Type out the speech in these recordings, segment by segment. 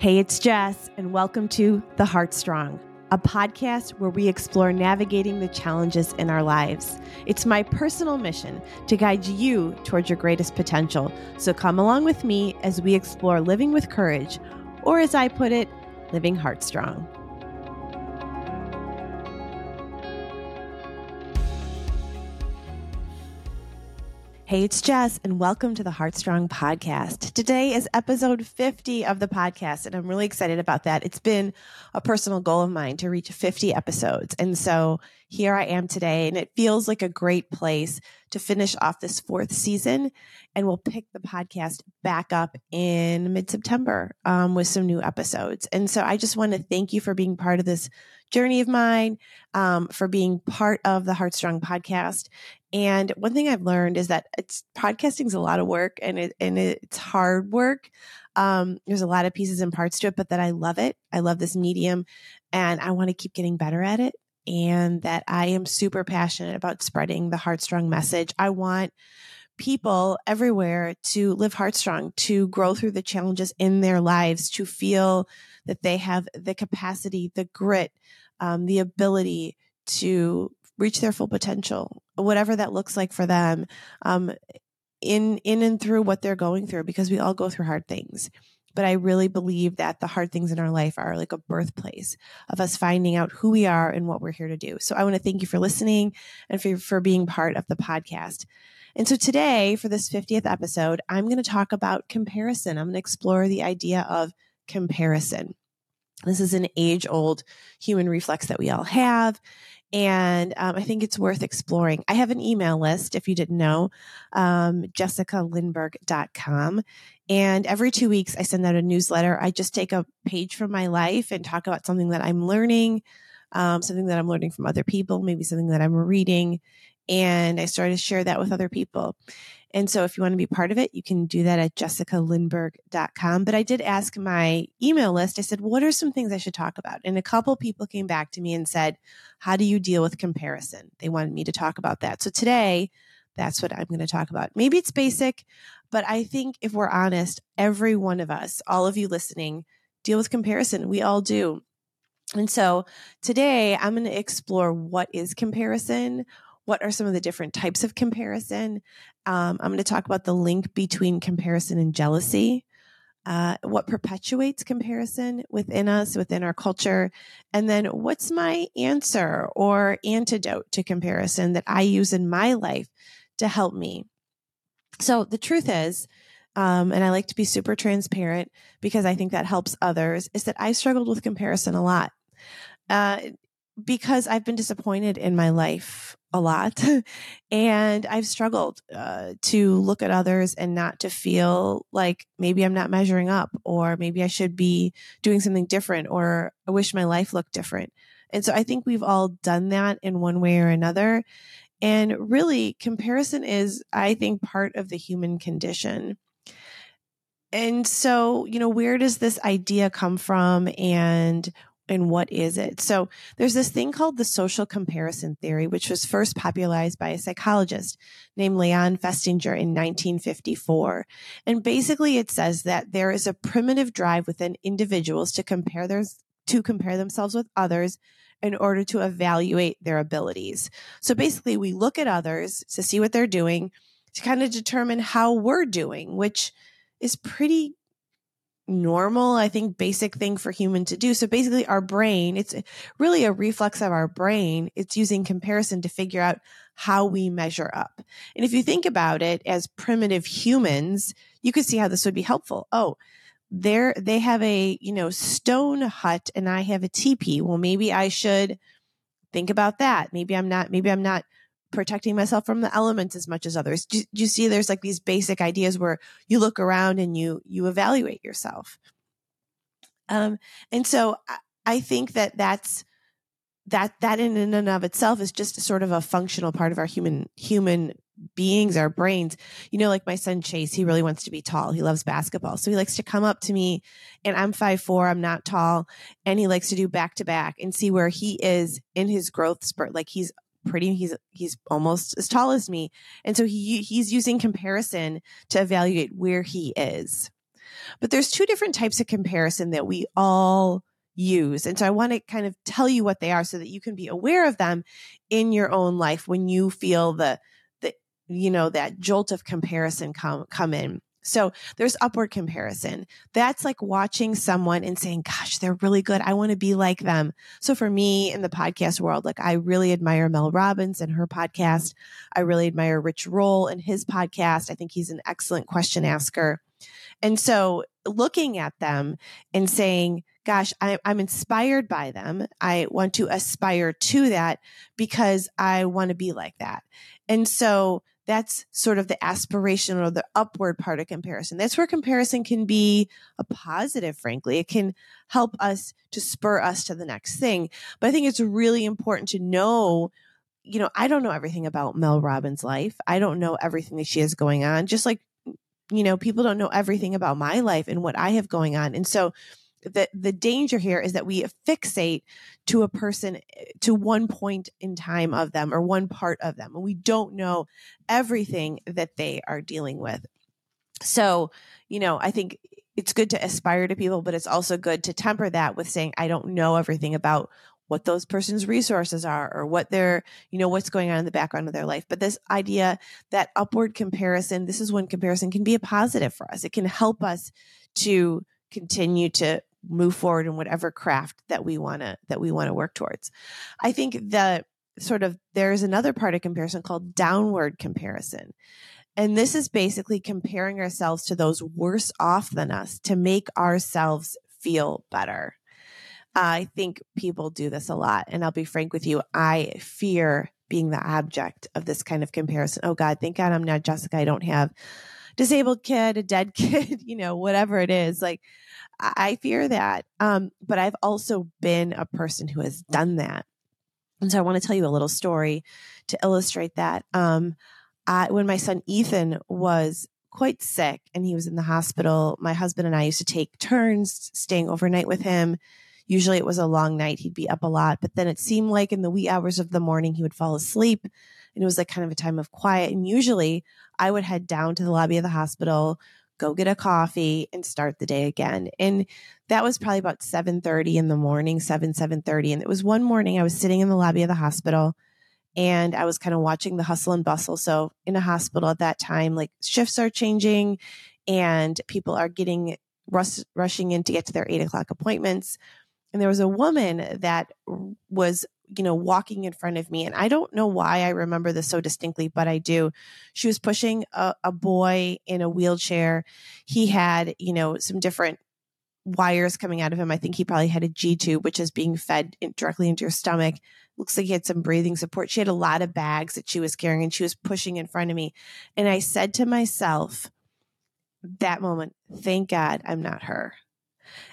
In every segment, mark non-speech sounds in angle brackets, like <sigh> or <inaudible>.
Hey, it's Jess, and welcome to The Heartstrong, a podcast where we explore navigating the challenges in our lives. It's my personal mission to guide you towards your greatest potential. So come along with me as we explore living with courage, or as I put it, living heartstrong. Hey, it's Jess, and welcome to the Heartstrong podcast. Today is episode 50 of the podcast, and I'm really excited about that. It's been a personal goal of mine to reach 50 episodes. And so here I am today, and it feels like a great place to finish off this fourth season. And we'll pick the podcast back up in mid September um, with some new episodes. And so I just want to thank you for being part of this journey of mine, um, for being part of the Heartstrong podcast. And one thing I've learned is that it's podcasting is a lot of work and it and it's hard work. Um, there's a lot of pieces and parts to it, but that I love it. I love this medium and I want to keep getting better at it. And that I am super passionate about spreading the Heartstrong message. I want people everywhere to live heartstrong, to grow through the challenges in their lives, to feel that they have the capacity, the grit, um, the ability to reach their full potential, whatever that looks like for them, um, in in and through what they're going through, because we all go through hard things. But I really believe that the hard things in our life are like a birthplace of us finding out who we are and what we're here to do. So I want to thank you for listening and for, for being part of the podcast. And so today, for this 50th episode, I'm going to talk about comparison. I'm going to explore the idea of comparison. This is an age old human reflex that we all have. And um, I think it's worth exploring. I have an email list, if you didn't know, um, jessicalindberg.com. And every two weeks, I send out a newsletter. I just take a page from my life and talk about something that I'm learning, um, something that I'm learning from other people, maybe something that I'm reading. And I started to share that with other people. And so if you want to be part of it, you can do that at jessicalindberg.com. But I did ask my email list, I said, what are some things I should talk about? And a couple people came back to me and said, how do you deal with comparison? They wanted me to talk about that. So today, that's what I'm going to talk about. Maybe it's basic, but I think if we're honest, every one of us, all of you listening, deal with comparison. We all do. And so today I'm going to explore what is comparison, what are some of the different types of comparison? Um, I'm going to talk about the link between comparison and jealousy, uh, what perpetuates comparison within us, within our culture, and then what's my answer or antidote to comparison that I use in my life to help me. So the truth is, um, and I like to be super transparent because I think that helps others, is that I struggled with comparison a lot. Uh, because I've been disappointed in my life a lot <laughs> and I've struggled uh, to look at others and not to feel like maybe I'm not measuring up or maybe I should be doing something different or I wish my life looked different. And so I think we've all done that in one way or another. And really, comparison is, I think, part of the human condition. And so, you know, where does this idea come from and and what is it? So there's this thing called the social comparison theory, which was first popularized by a psychologist named Leon Festinger in 1954. And basically it says that there is a primitive drive within individuals to compare their, to compare themselves with others in order to evaluate their abilities. So basically we look at others to see what they're doing to kind of determine how we're doing, which is pretty normal, I think, basic thing for human to do. So basically, our brain, it's really a reflex of our brain. It's using comparison to figure out how we measure up. And if you think about it as primitive humans, you could see how this would be helpful. Oh, there they have a, you know, stone hut and I have a teepee. Well, maybe I should think about that. Maybe I'm not, maybe I'm not protecting myself from the elements as much as others. Do, do, you see there's like these basic ideas where you look around and you you evaluate yourself. Um, and so I, I think that that's that that in and of itself is just sort of a functional part of our human human beings, our brains. You know, like my son Chase, he really wants to be tall. He loves basketball. So he likes to come up to me and I'm five four, I'm not tall. And he likes to do back to back and see where he is in his growth spurt. Like he's pretty he's he's almost as tall as me and so he he's using comparison to evaluate where he is But there's two different types of comparison that we all use. And so I want to kind of tell you what they are so that you can be aware of them in your own life when you feel the the you know that jolt of comparison come come in. So there's upward comparison. That's like watching someone and saying, gosh, they're really good. I want to be like them. So for me in the podcast world, like I really admire Mel Robbins and her podcast. I really admire Rich Roll and his podcast. I think he's an excellent question asker. And so looking at them and saying, gosh, I, am inspired by them. I want to aspire to that because I want to be like that. And so that's sort of the aspiration or the upward part of comparison. That's where comparison can be a positive, frankly. It can help us to spur us to the next thing. But I think it's really important to know, you know, I don't know everything about Mel Robbins' life. I don't know everything that she has going on, just like, you know, people don't know everything about my life and what I have going on. And so the the danger here is that we fixate to a person eh, to one point in time of them or one part of them and we don't know everything that they are dealing with. So you know i think it's good to aspire to people but it's also good to temper that with saying i don't know everything about what those person's resources are or what they're you know what's going on in the background of their life. But this idea that upward comparison this is when comparison can be a positive for us. It can help us to continue to move forward in whatever craft that we want to that we want to work towards. I think that sort of there's another part of comparison called downward comparison. And this is basically comparing ourselves to those worse off than us to make ourselves feel better. I think people do this a lot and i'll be frank with you i fear being the object of this kind of comparison. Oh god thank god i'm not jessica i don't have disabled kid a dead <laughs> kid you know whatever it is like I fear that. Um, but I've also been a person who has done that. And so I want to tell you a little story to illustrate that. Um, I, when my son Ethan was quite sick and he was in the hospital, my husband and I used to take turns staying overnight with him. Usually it was a long night. He'd be up a lot, but then it seemed like in the wee hours of the morning, he would fall asleep and it was like kind of a time of quiet. And usually I would head down to the lobby of the hospital, go get a coffee and start the day again. And that was probably about 7:30 in the morning, 7 7:30 and it was one morning I was sitting in the lobby of the hospital and I was kind of watching the hustle and bustle. So in a hospital at that time, like shifts are changing and people are getting rush, rushing in to get to their eight o'clock appointments. And there was a woman that was you know, walking in front of me. And I don't know why I remember this so distinctly, but I do. She was pushing a, a boy in a wheelchair. He had, you know, some different wires coming out of him. I think he probably had a G tube, which is being fed in, directly into your stomach. Looks like he had some breathing support. She had a lot of bags that she was carrying and she was pushing in front of me. And I said to myself, that moment, thank God I'm not her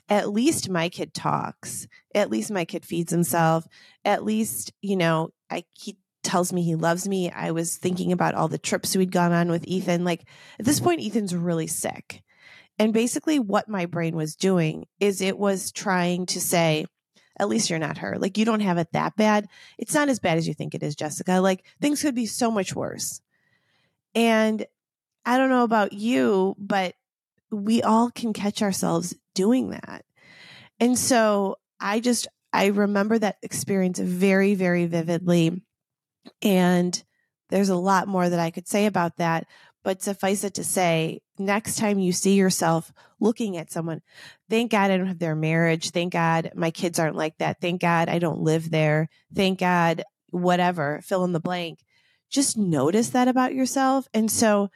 at least my kid talks. At least my kid feeds himself. At least, you know, I he tells me he loves me. I was thinking about all the trips we'd gone on with Ethan. Like at this point, Ethan's really sick. And basically, what my brain was doing is it was trying to say, at least you're not her. Like, you don't have it that bad. It's not as bad as you think it is, Jessica. Like, things could be so much worse. And I don't know about you, but we all can catch ourselves doing that. And so I just, I remember that experience very, very vividly. And there's a lot more that I could say about that. But suffice it to say, next time you see yourself looking at someone, thank God I don't have their marriage. Thank God my kids aren't like that. Thank God I don't live there. Thank God, whatever, fill in the blank. Just notice that about yourself. And so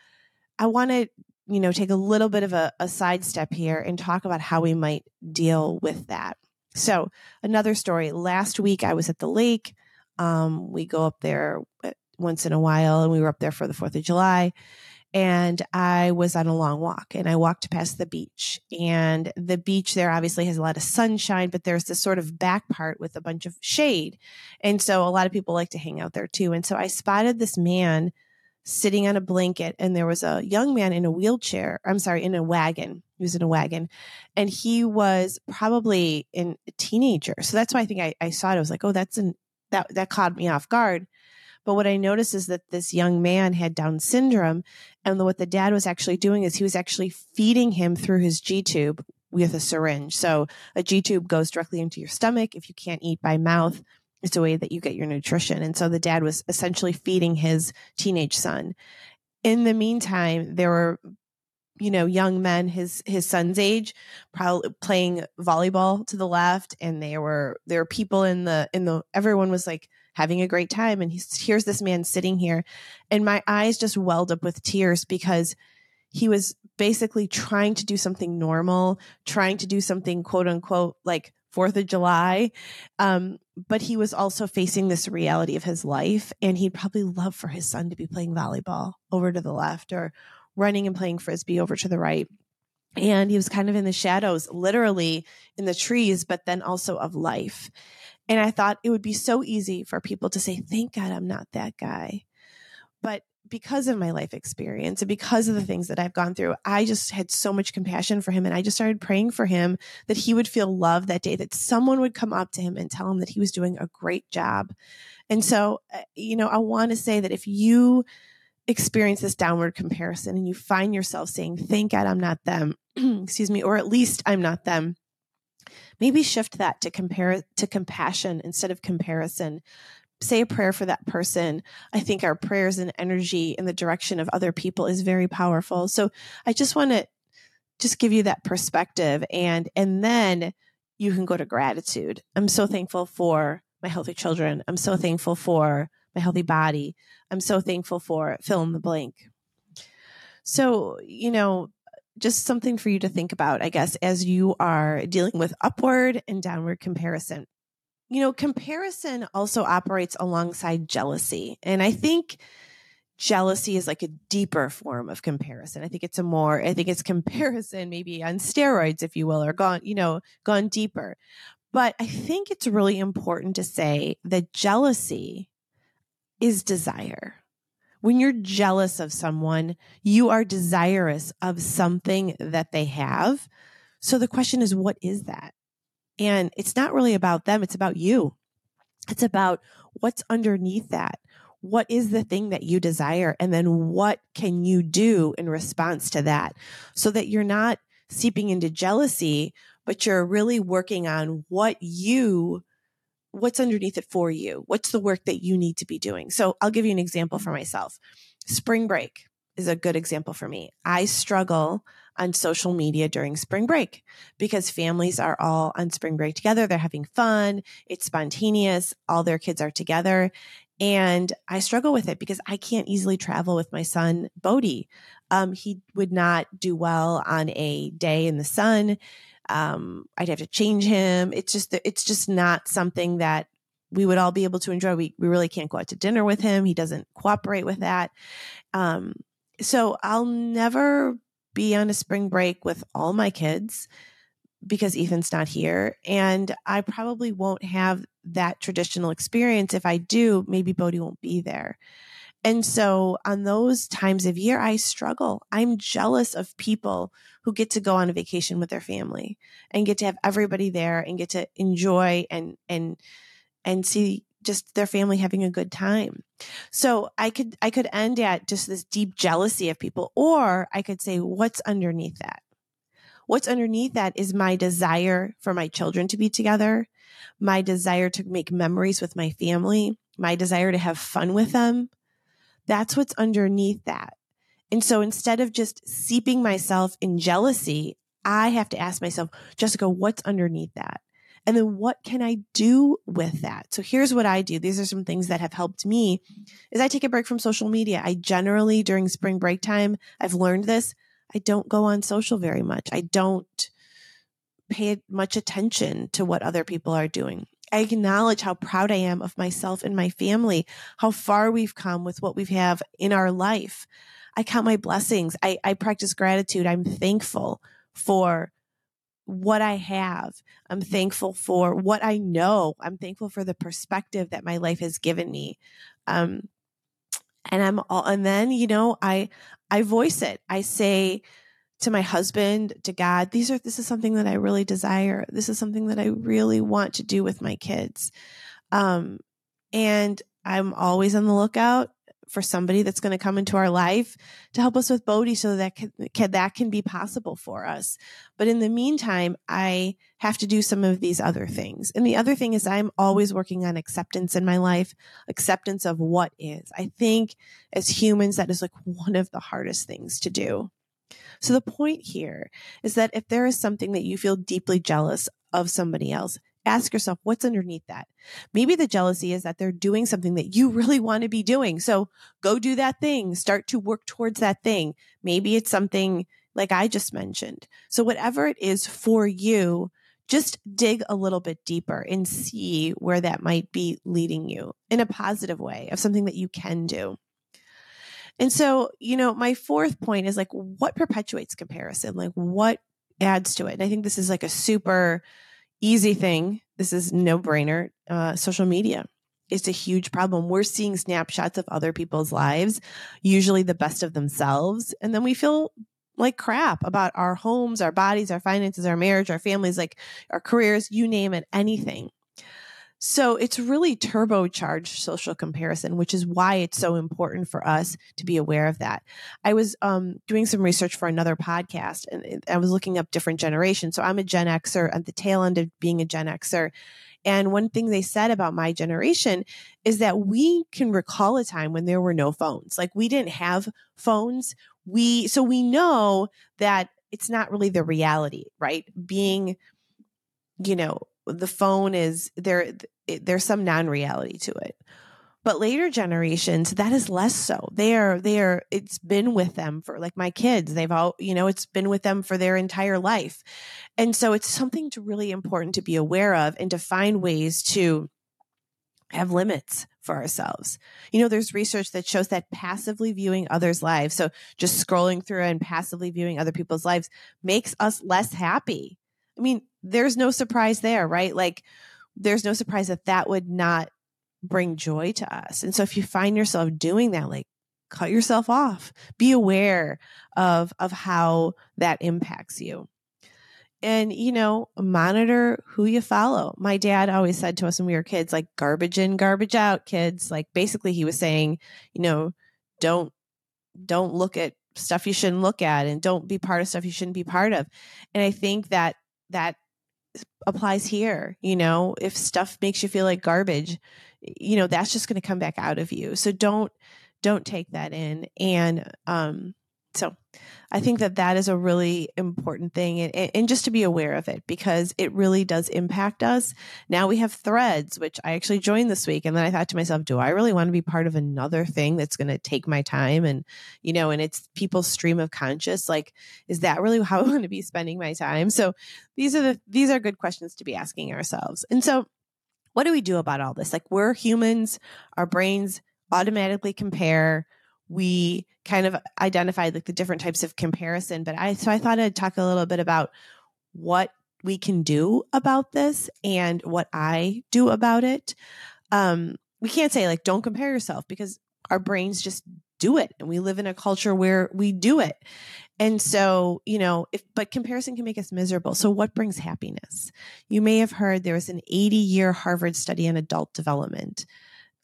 I want to you know, take a little bit of a, a sidestep here and talk about how we might deal with that. So, another story last week, I was at the lake. Um, we go up there uh, once in a while, and we were up there for the 4th of July. And I was on a long walk and I walked past the beach. And the beach there obviously has a lot of sunshine, but there's this sort of back part with a bunch of shade. And so a lot of people like to hang out there too. And so I spotted this man sitting on a blanket and there was a young man in a wheelchair i'm sorry in a wagon he was in a wagon and he was probably in a teenager so that's why i think i, I saw it i was like oh that's an that that caught me off guard But what I noticed is that this young man had Down syndrome. And what the dad was actually doing is he was actually feeding him through his G tube with a syringe. So a G tube goes directly into your stomach. If you can't eat by mouth, it's a way that you get your nutrition. And so the dad was essentially feeding his teenage son. In the meantime, there were you know young men his his son's age probably playing volleyball to the left and there were there were people in the in the everyone was like having a great time and he's here's this man sitting here and my eyes just welled up with tears because he was basically trying to do something normal trying to do something quote unquote like Fourth of July. Um, but he was also facing this reality of his life, and he'd probably love for his son to be playing volleyball over to the left or running and playing frisbee over to the right. And he was kind of in the shadows, literally in the trees, but then also of life. And I thought it would be so easy for people to say, Thank God I'm not that guy. But because of my life experience and because of the things that I've gone through, I just had so much compassion for him. And I just started praying for him that he would feel love that day, that someone would come up to him and tell him that he was doing a great job. And so, uh, you know, I want to say that if you experience this downward comparison and you find yourself saying, Thank God I'm not them, <clears throat> excuse me, or at least I'm not them, maybe shift that to compare to compassion instead of comparison say a prayer for that person. I think our prayers and energy in the direction of other people is very powerful. So I just want to just give you that perspective and and then you can go to gratitude. I'm so thankful for my healthy children. I'm so thankful for my healthy body. I'm so thankful for fill in the blank. So, you know, just something for you to think about, I guess, as you are dealing with upward and downward comparison. You know, comparison also operates alongside jealousy. And I think jealousy is like a deeper form of comparison. I think it's a more, I think it's <laughs> comparison maybe on steroids, if you will, or gone, you know, gone deeper. But I think it's really important to say that jealousy is desire. When you're jealous of someone, you are desirous of something that they have. So the question is, what is that? And it's not really about them, it's about you. It's about what's underneath that. What is the thing that you desire? And then what can you do in response to that so that you're not seeping into jealousy, but you're really working on what you what's underneath it for you what's the work that you need to be doing so i'll give you an example for myself spring break is a good example for me i struggle on social media during spring break because families are all on spring break together. They're having fun. It's spontaneous. All their kids are together. And I struggle with it because I can't easily travel with my son, Bodie. Um, he would not do well on a day in the sun. Um, I'd have to change him. It's just, it's just not something that we would all be able to enjoy. We, we really can't go out to dinner with him. He doesn't cooperate with that. Um, so I'll never be on a spring break with all my kids because Ethan's not here. And I probably won't have that traditional experience. If I do, maybe Bodie won't be there. And so on those times of year, I struggle. I'm jealous of people who get to go on a vacation with their family and get to have everybody there and get to enjoy and, and, and see just their family having a good time. So I could I could end at just this deep jealousy of people or I could say what's underneath that? What's underneath that is my desire for my children to be together, my desire to make memories with my family, my desire to have fun with them. That's what's underneath that. And so instead of just seeping myself in jealousy, I have to ask myself, Jessica, what's underneath that? And then what can I do with that? So here's what I do. These are some things that have helped me is I take a break from social media. I generally during spring break time, I've learned this. I don't go on social very much. I don't pay much attention to what other people are doing. I acknowledge how proud I am of myself and my family, how far we've come with what we have in our life. I count my blessings. I, I practice gratitude. I'm thankful for what I have. I'm thankful for what I know. I'm thankful for the perspective that my life has given me. Um, and I'm all, and then, you know, I, I voice it. I say to my husband, to God, these are, this is something that I really desire. This is something that I really want to do with my kids. Um, and I'm always on the lookout for somebody that's going to come into our life to help us with Bodhi so that can, can, that can be possible for us. But in the meantime, I have to do some of these other things. And the other thing is I'm always working on acceptance in my life, acceptance of what is. I think as humans, that is like one of the hardest things to do. So the point here is that if there is something that you feel deeply jealous of somebody else, ask yourself what's underneath that. Maybe the jealousy is that they're doing something that you <laughs> really want to be doing. So go do that thing, start to work towards that thing. Maybe it's something like I just mentioned. So whatever it is for you, just dig a little bit deeper and see where that might be leading you in a positive way of something that you can do. And so, you know, my fourth point is like what perpetuates comparison? Like what adds to it? And I think this is like a super easy thing. This is no brainer. Uh, social media. It's a huge problem. We're seeing snapshots of other people's lives, usually the best of themselves. And then we feel like crap about our homes, our bodies, our finances, our marriage, our families, like our careers, you name it, anything. So it's really turbocharged social comparison, which is why it's so important for us to be aware of that. I was um, doing some research for another podcast and I was looking up different generations. So I'm a Gen Xer at the tail end of being a Gen Xer. And one thing they said about my generation is that we can recall a time when there were no phones. Like we didn't have phones. We, so we know that it's not really the reality, right? Being, you know, the phone is there there's some non-reality to it but later generations that is less so they are they are it's been with them for like my kids they've all you know it's been with them for their entire life and so it's something to really important to be aware of and to find ways to have limits for ourselves. You know, there's research that shows that passively viewing others' lives, so just scrolling through and passively viewing other people's lives makes us less happy. I mean, there's no surprise there, right? Like, there's no surprise that that would not bring joy to us. And so if you find yourself doing that, like, cut yourself off. Be aware of of how that impacts you. And you know, monitor who you follow. My dad always said to us when we were kids like garbage in, garbage out, kids. Like basically he was saying, you know, don't don't look at stuff you shouldn't look at and don't be part of stuff you shouldn't be part of. And I think that that applies here. You know, if stuff makes you feel like garbage, you know, that's just going to come back out of you. So don't, don't take that in. And, um, so I think that that is a really important thing and, and, just to be aware of it because it really does impact us. Now we have threads, which I actually joined this week. And then I thought to myself, do I really want to be part of another thing that's going to take my time? And, you know, and it's people's stream of conscious. Like, is that really <laughs> how I want to be spending my time? So these are the, these are good questions to be asking ourselves. And so what do we do about all this? Like we're humans, our brains automatically compare we kind of identified like the different types of comparison. But I, so I thought I'd talk a little bit about what we can do about this and what I do about it. Um, we can't say like, don't compare yourself because our brains just do it. And we live in a culture where we do it. And so, you know, if, but comparison can make us miserable. So, what brings happiness? You may have heard there was an 80 year Harvard study on adult development,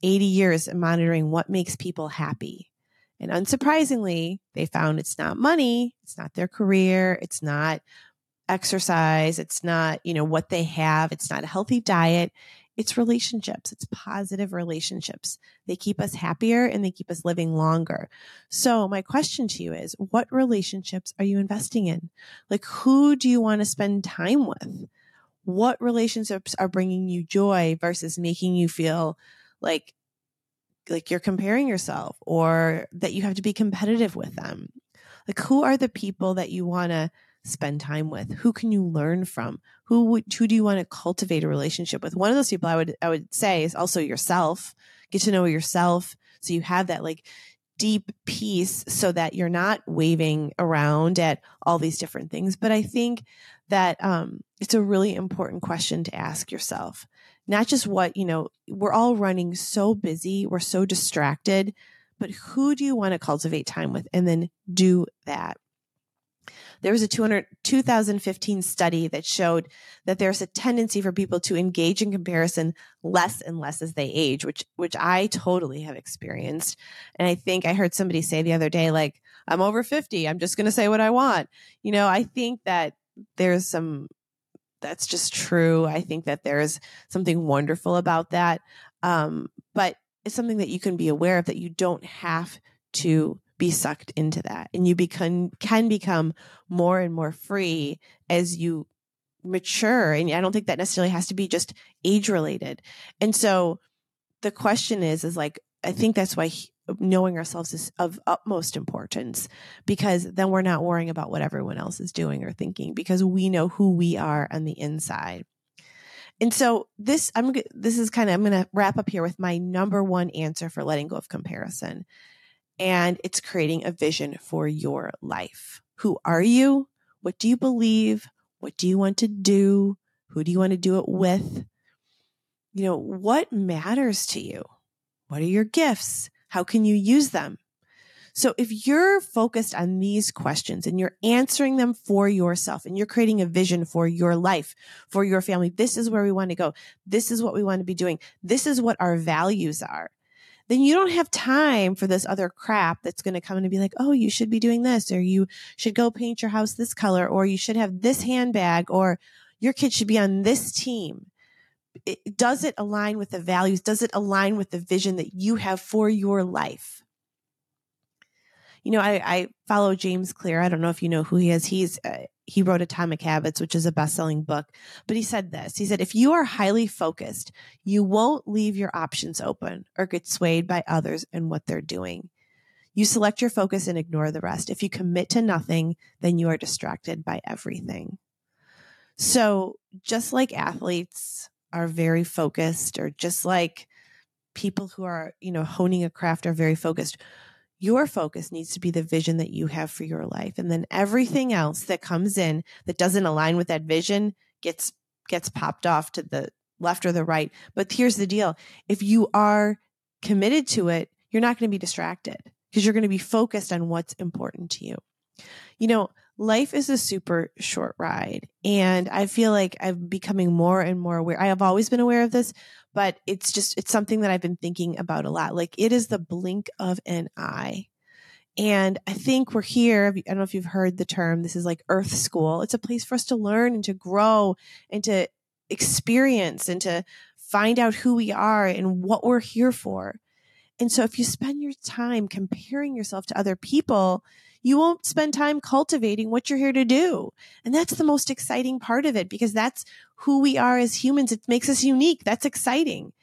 80 years monitoring what makes people happy. And unsurprisingly, they found it's not money, it's not their career, it's not exercise, it's not, you know, what they have, it's not a healthy diet, it's relationships, it's positive relationships. They keep us happier and they keep us living longer. So, my question to you is what relationships are you investing in? Like, who do you want to spend time with? What relationships are bringing you joy versus making you feel like like you're comparing yourself or that you have to be competitive with them. Like who are the people that you want to spend time with? Who can you learn from? Who would, who do you want to cultivate a relationship with? One of those people I would I would say is also yourself. Get to know yourself so you have that like deep peace so that you're not waving around at all these different things. But I think that um, it's a really important question to ask yourself not just what, you know, we're all running so busy, we're so distracted, but who do you want to cultivate time with? And then do that. There was a 200, 2015 study that showed that there's a tendency for people to engage in comparison less and less as they age, which which I totally have experienced. And I think I heard somebody say the other day, like, I'm over 50. I'm just going to say what I want. You know, I think that there's some that's just true. I think that there's something wonderful about that. Um, but it's something that you can be aware of that you don't have to be sucked into that and you become can become more and more free as you mature and i don't think that necessarily has to be just age related and so the question is is like i think that's why knowing ourselves is of utmost importance because then we're not worrying about what everyone else is doing or thinking because we know who we are on the inside. And so this I'm this is kind of I'm going to wrap up here with my number one answer for letting go of comparison. And it's creating a vision for your life. Who are you? What do you believe? What do you want to do? Who do you want to do it with? You know, what matters to you? What are your gifts? How can you use them? So if you're focused on these questions and you're answering them for yourself and you're creating a vision for your life, for your family, this is where we want to go. This is what we want to be doing. This is what our values are. Then you don't have time for this other crap that's going to come and be like, oh, you should be doing this, or you should go paint your house this color, or you should have this handbag, or your kid should be on this team does it align with the values? Does it align with the vision that you have for your life? You know, I, I follow James Clear. I don't know if you know who he is. He's uh, he wrote Atomic Habits, which is a best-selling book. But he said this. He said, "If you are highly focused, you won't leave your options open or get swayed by others and what they're doing. You select your focus and ignore the rest. If you commit to nothing, then you are distracted by everything." So, just like athletes, are very focused or just like people who are, you know, honing a craft are very focused. Your focus needs to be the vision that you have for your life. And then everything else that comes in that doesn't align with that vision gets gets popped off to the left or the right. But here's the deal. If you are committed to it, you're not going to be distracted because you're going to be focused on what's important to you. You know, life is a super short ride. And I feel like I'm becoming more and more aware. I have always been aware of this, but it's just, it's something that I've been thinking about a lot. Like it is the blink of an eye. And I think we're here. I don't know if you've heard the term. This is like Earth School. It's a place for us to learn and to grow and to experience and to find out who we are and what we're here for. And so if you spend your time comparing yourself to other people, you won't spend time cultivating what you're here to do. And that's the most exciting part of it because that's who we are as humans. It makes us unique. That's exciting.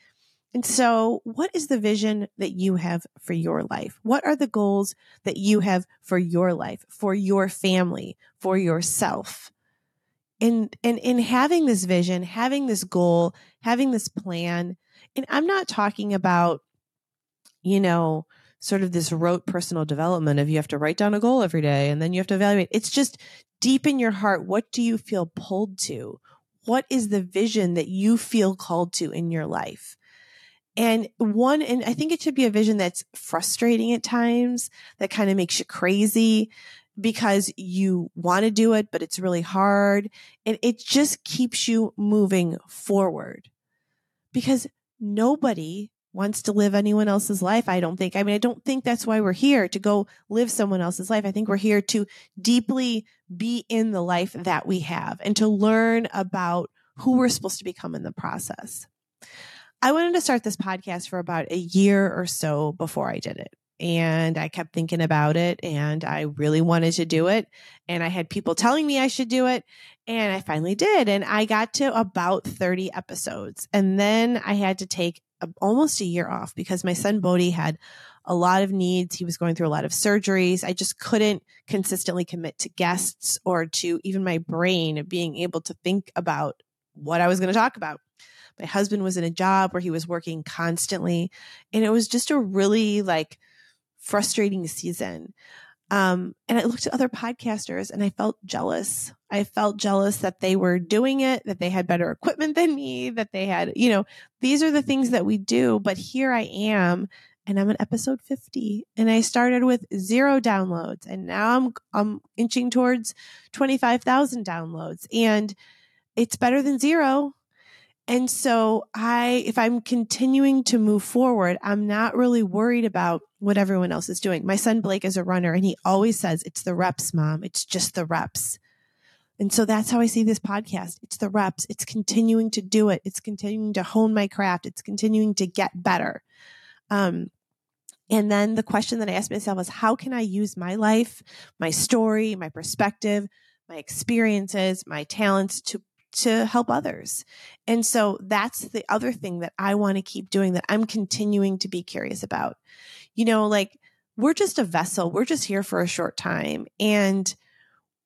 And so, what is the vision that you have for your life? What are the goals that you have for your life, for your family, for yourself? And, and in having this vision, having this goal, having this plan, and I'm not talking about, you know, sort of this rote personal development of you have to write down a goal every day and then you have to evaluate. It's just deep in your heart. What do you feel pulled to? What is the vision that you feel called to in your life? And one, and I think it should be a vision that's frustrating at times, that kind of makes you crazy because you want to do it, but it's really hard. And it just keeps you moving forward because nobody wants to live anyone else's life. I don't think. I mean, I don't think that's why we're here to go live someone else's life. I think we're here to deeply be in the life that we have and to learn about who we're supposed to become in the process. I wanted to start this podcast for about a year or so before I did it. And I kept thinking about it and I really wanted to do it. And I had people telling me I should do it. And I finally did. And I got to about 30 episodes. And then I had to take a, almost a year off because my son mm-hmm. Bodhi had a lot of needs. He was going through a lot of surgeries. I just couldn't consistently commit to guests or to even my brain being able to think about what I was going to talk about. My husband was in a job where he was working constantly, and it was just a really like frustrating season. Um, and I looked at other podcasters and I felt jealous. I felt jealous that they were doing it, that they had better equipment than me, that they had, you know, these are the things that we do. But here I am and I'm at episode 50 and I started with zero downloads and now I'm I'm inching towards 25,000 downloads and it's better than zero. And so I if I'm continuing to move forward, I'm not really worried about what everyone else is doing. My son Blake is a runner and he always says it's the reps, mom. It's just the reps. And so that's how I see this podcast. It's the reps. It's continuing to do it. It's continuing to hone my craft. It's continuing to get better. Um, and then the question that I asked myself was how can I use my life, my story, my perspective, my experiences, my talents to to help others. And so that's the other thing that I want to keep doing that I'm continuing to be curious about. You know, like we're just a vessel. We're just here for a short time and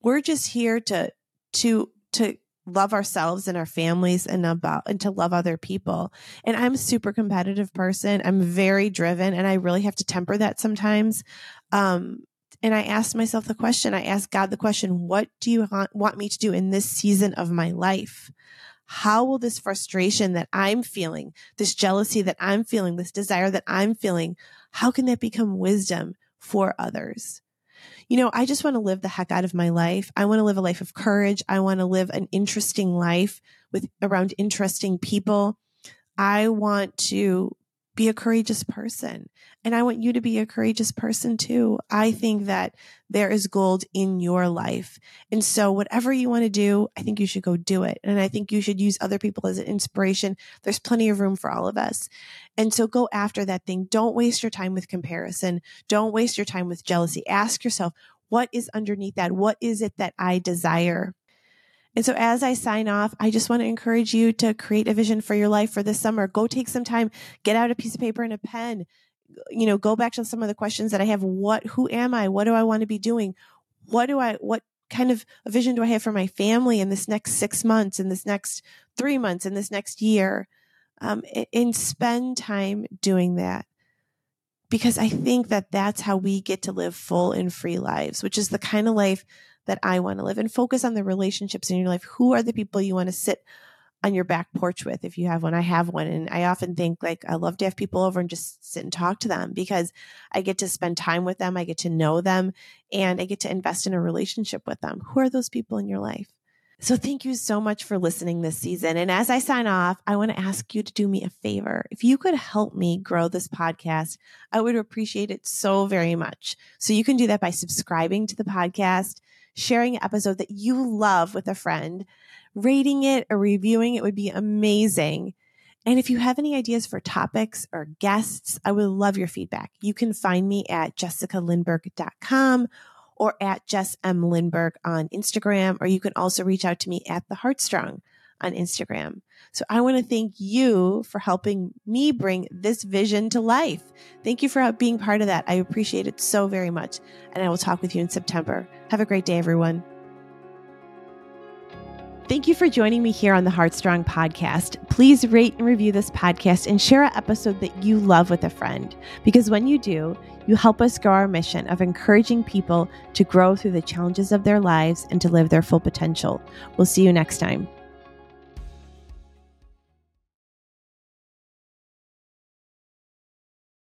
we're just here to to to love ourselves and our families and about and to love other people. And I'm a super competitive person. I'm very driven and I really have to temper that sometimes. Um, and I asked myself the question, I asked God the question, what do you want, me to do in this season of my life? How will this frustration that I'm feeling, this jealousy that I'm feeling, this desire that I'm feeling, how can that become wisdom for others? you know, I just want to live the heck out of my life. I want to live a life of courage. I want to live an interesting life with around interesting people. I want to be a courageous person. And I want you to be a courageous person too. I think that there is gold in your life. And so, whatever you want to do, I think you should go do it. And I think you should use other people as an inspiration. There's plenty of room for all of us. And so, go after that thing. Don't waste your time with comparison. Don't waste your time with jealousy. Ask yourself, what is underneath that? What is it that I desire? And so, as I sign off, I just want to encourage you to create a vision for your life for this summer. Go take some time, get out a piece of paper and a pen. You know, go back to some of the questions that I have. What, who am I? What do I want to be doing? What do I, what kind of a vision do I have for my family in this next six months, in this next three months, in this next year? Um, and spend time doing that because I think that that's how we get to live full and free lives, which is the kind of life that I want to live and focus on the relationships in your life. Who are the people you want to sit on your back porch with if you have one? I have one. And I often think like I love to have people over and just sit and talk to them because I get to spend time with them. I get to know them and I get to invest in a relationship with them. Who are those people in your life? So thank you so much for listening this season. And as I sign off, I want to ask you to do me a favor. If you could help me grow this podcast, I would appreciate it so very much. So you can do that by subscribing to the podcast, sharing an episode that you love with a friend, rating it or reviewing it would be amazing. And if you have any ideas for topics or guests, I would love your feedback. You can find me at jessicalindberg.com or at Jess M. Lindberg on Instagram, or you can also reach out to me at the Heartstrong on Instagram. So I want to thank you for helping me bring this vision to life. Thank you for being part of that. I appreciate it so very much. And I will talk with you in September. Have a great day, everyone. Thank you for joining me here on the Heartstrong podcast. Please rate and review this podcast and share an episode that you love with a friend. Because when you do, you help us grow our mission of encouraging people to grow through the challenges of their lives and to live their full potential. We'll see you next time.